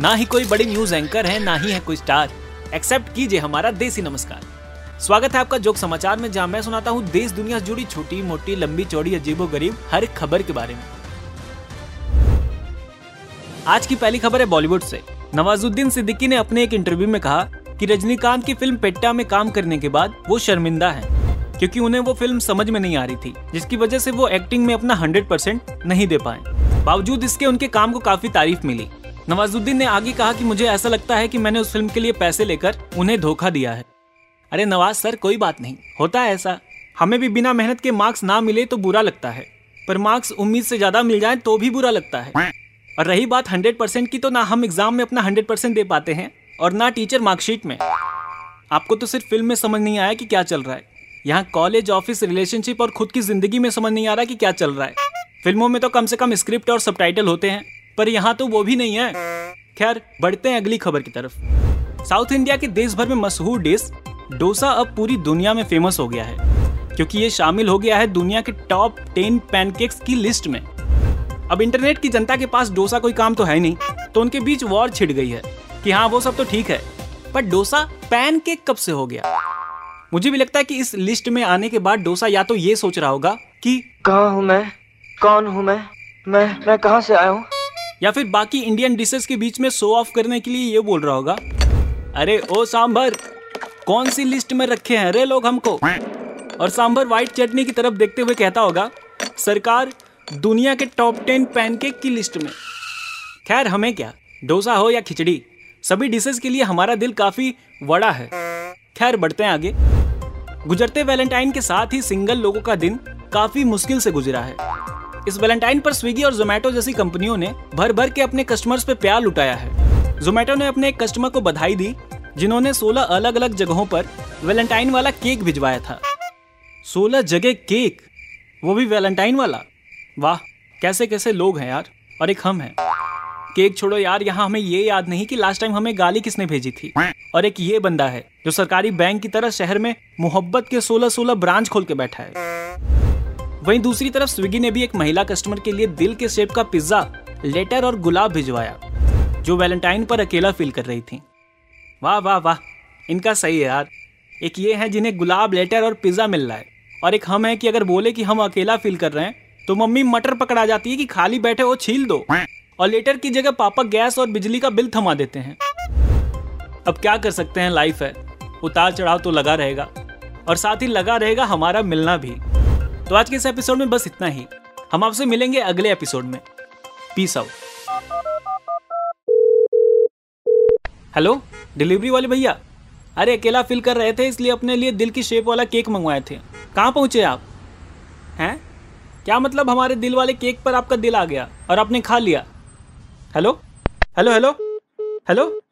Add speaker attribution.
Speaker 1: ना ही कोई बड़ी न्यूज़ एंकर है, ना ही है कोई स्टार। एक्सेप्ट कीजिए हमारा देसी नमस्कार। स्वागत है आपका जोक समाचार में, जहाँ मैं सुनाता हूँ देश दुनिया से जुड़ी छोटी, मोटी, लंबी, चौड़ी अजीबो गरीब हर खबर के बारे में। आज की पहली खबर है बॉलीवुड से। नवाजुद्दीन सिद्दीकी ने अपने एक इंटरव्यू में कहा कि रजनीकांत की फ़िल्म पेट्टा में काम करने के बाद वो शर्मिंदा है, क्योंकि उन्हें वो फ़िल्म समझ में नहीं आ रही थी, जिसकी वजह से वो एक्टिंग में अपना हंड्रेड परसेंट नहीं दे पाए। बावजूद इसके उनके काम को काफ़ी तारीफ़ मिली। नवाजुद्दीन ने आगे कहा कि मुझे ऐसा लगता है कि मैंने उस फ़िल्म के लिए पैसे लेकर उन्हें धोखा दिया है। अरे नवाज़ सर, कोई बात नहीं। होता है ऐसा। हमें भी बिना मेहनत के मार्क्स ना मिले तो बुरा लगता है। पर मार्क्स उम्मीद से ज़्यादा मिल जाए तो भी बुरा लगता है। और रही बात हंड्रेड परसेंट की तो ना हम एग्ज़ाम में अपना हंड्रेड परसेंट दे पाते हैं और ना टीचर मार्कशीट में। आपको तो सिर्फ़ फ़िल्म में समझ नहीं आया कि क्या चल रहा है। यहाँ कॉलेज, ऑफ़िस, रिलेशनशिप और खुद की ज़िंदगी में समझ नहीं आ रहा कि क्या चल रहा है। फ़िल्मों में तो कम से कम स्क्रिप्ट और सब होते हैं। पर यहाँ तो वो भी नहीं है। खैर, बढ़ते हैं अगली खबर की तरफ़। साउथ इंडिया के देश भर में मशहूर डिश, डोसा अब पूरी दुनिया में फ़ेमस हो गया है, क्योंकि ये शामिल हो गया है दुनिया के टॉप टेन पैनकेक्स की लिस्ट में। अब इंटरनेट की जनता के पास डोसा कोई काम तो है नहीं तो उनके बीच वॉर छिड़ गई है, कि हाँ वो सब तो ठीक है। पर डोसा पैनकेक कब से हो गया? मुझे भी लगता है कि इस लिस्ट में आने के बाद डोसा या तो ये सोच रहा होगा कि
Speaker 2: कहा हूँ मैं? कौन हूँ मैं? मैं मैं कहाँ से आया हूँ?
Speaker 1: या फिर बाकी इंडियन डिशेस के बीच में शो ऑफ़ करने के लिए ये बोल रहा होगा। अरे, ओ सांभर, कौन सी लिस्ट में रखे हैं रे लोग हमको? और सांभर व्हाइट चटनी की तरफ़ देखते हुए कहता होगा, सरकार दुनिया के टॉप टेन पैनकेक की लिस्ट में। खैर, हमें क्या? डोसा हो या खिचड़ी, सभी डिशेस के लिए हमारा दिल काफ़ी बड़ा है। खैर, बढ़ते हैं आगे। गुजरते वैलेंटाइन के साथ ही सिंगल लोगों का दिन काफ़ी मुश्किल से गुजरा है। इस वैलेंटाइन पर स्विगी और जोमेटो जैसी कंपनियों ने भर भर के अपने कस्टमर्स पे प्यार लुटाया है। जोमेटो ने अपने एक कस्टमर को बधाई दी, जिन्होंने 16 अलग अलग जगहों पर वैलेंटाइन वाला केक भिजवाया था। 16 जगह केक? वो भी वैलेंटाइन वाला? वाह कैसे कैसे लोग हैं यार, और एक हम हैं। केक छोड़ो यार, यहाँ हमें ये याद नहीं कि लास्ट टाइम हमें गाली किसने भेजी थी। और एक ये बंदा है, जो सरकारी बैंक की तरह शहर में मोहब्बत के 16 16 ब्रांच खोल के बैठा है। वहीं दूसरी तरफ़ स्विगी ने भी एक महिला कस्टमर के लिए दिल के शेप का पिज्जा लेटर और गुलाब भिजवाया, जो वैलेंटाइन पर अकेला फील कर रही थी। वाह वाह वाह, इनका सही है यार। एक ये है जिन्हें गुलाब लेटर और पिज्जा मिल रहा है, और एक हम है कि अगर बोले कि हम अकेला फील कर रहे हैं तो मम्मी मटर पकड़ा जाती है कि खाली बैठे वो छील दो, और लेटर की जगह पापा गैस और बिजली का बिल थमा देते हैं। अब क्या कर सकते हैं लाइफ है। उतार चढ़ाव तो लगा रहेगा, और साथ ही लगा रहेगा हमारा मिलना भी। तो आज के इस एपिसोड में बस इतना ही। हम आपसे मिलेंगे अगले एपिसोड में। पीस आउट हेलो डिलीवरी वाले भैया। अरे, अकेला फील कर रहे थे, इसलिए अपने लिए दिल की शेप वाला केक मंगवाए थे। कहाँ पहुँचे आप? हैं? क्या मतलब हमारे दिल वाले केक पर आपका दिल आ गया और आपने खा लिया? Hello hello hello hello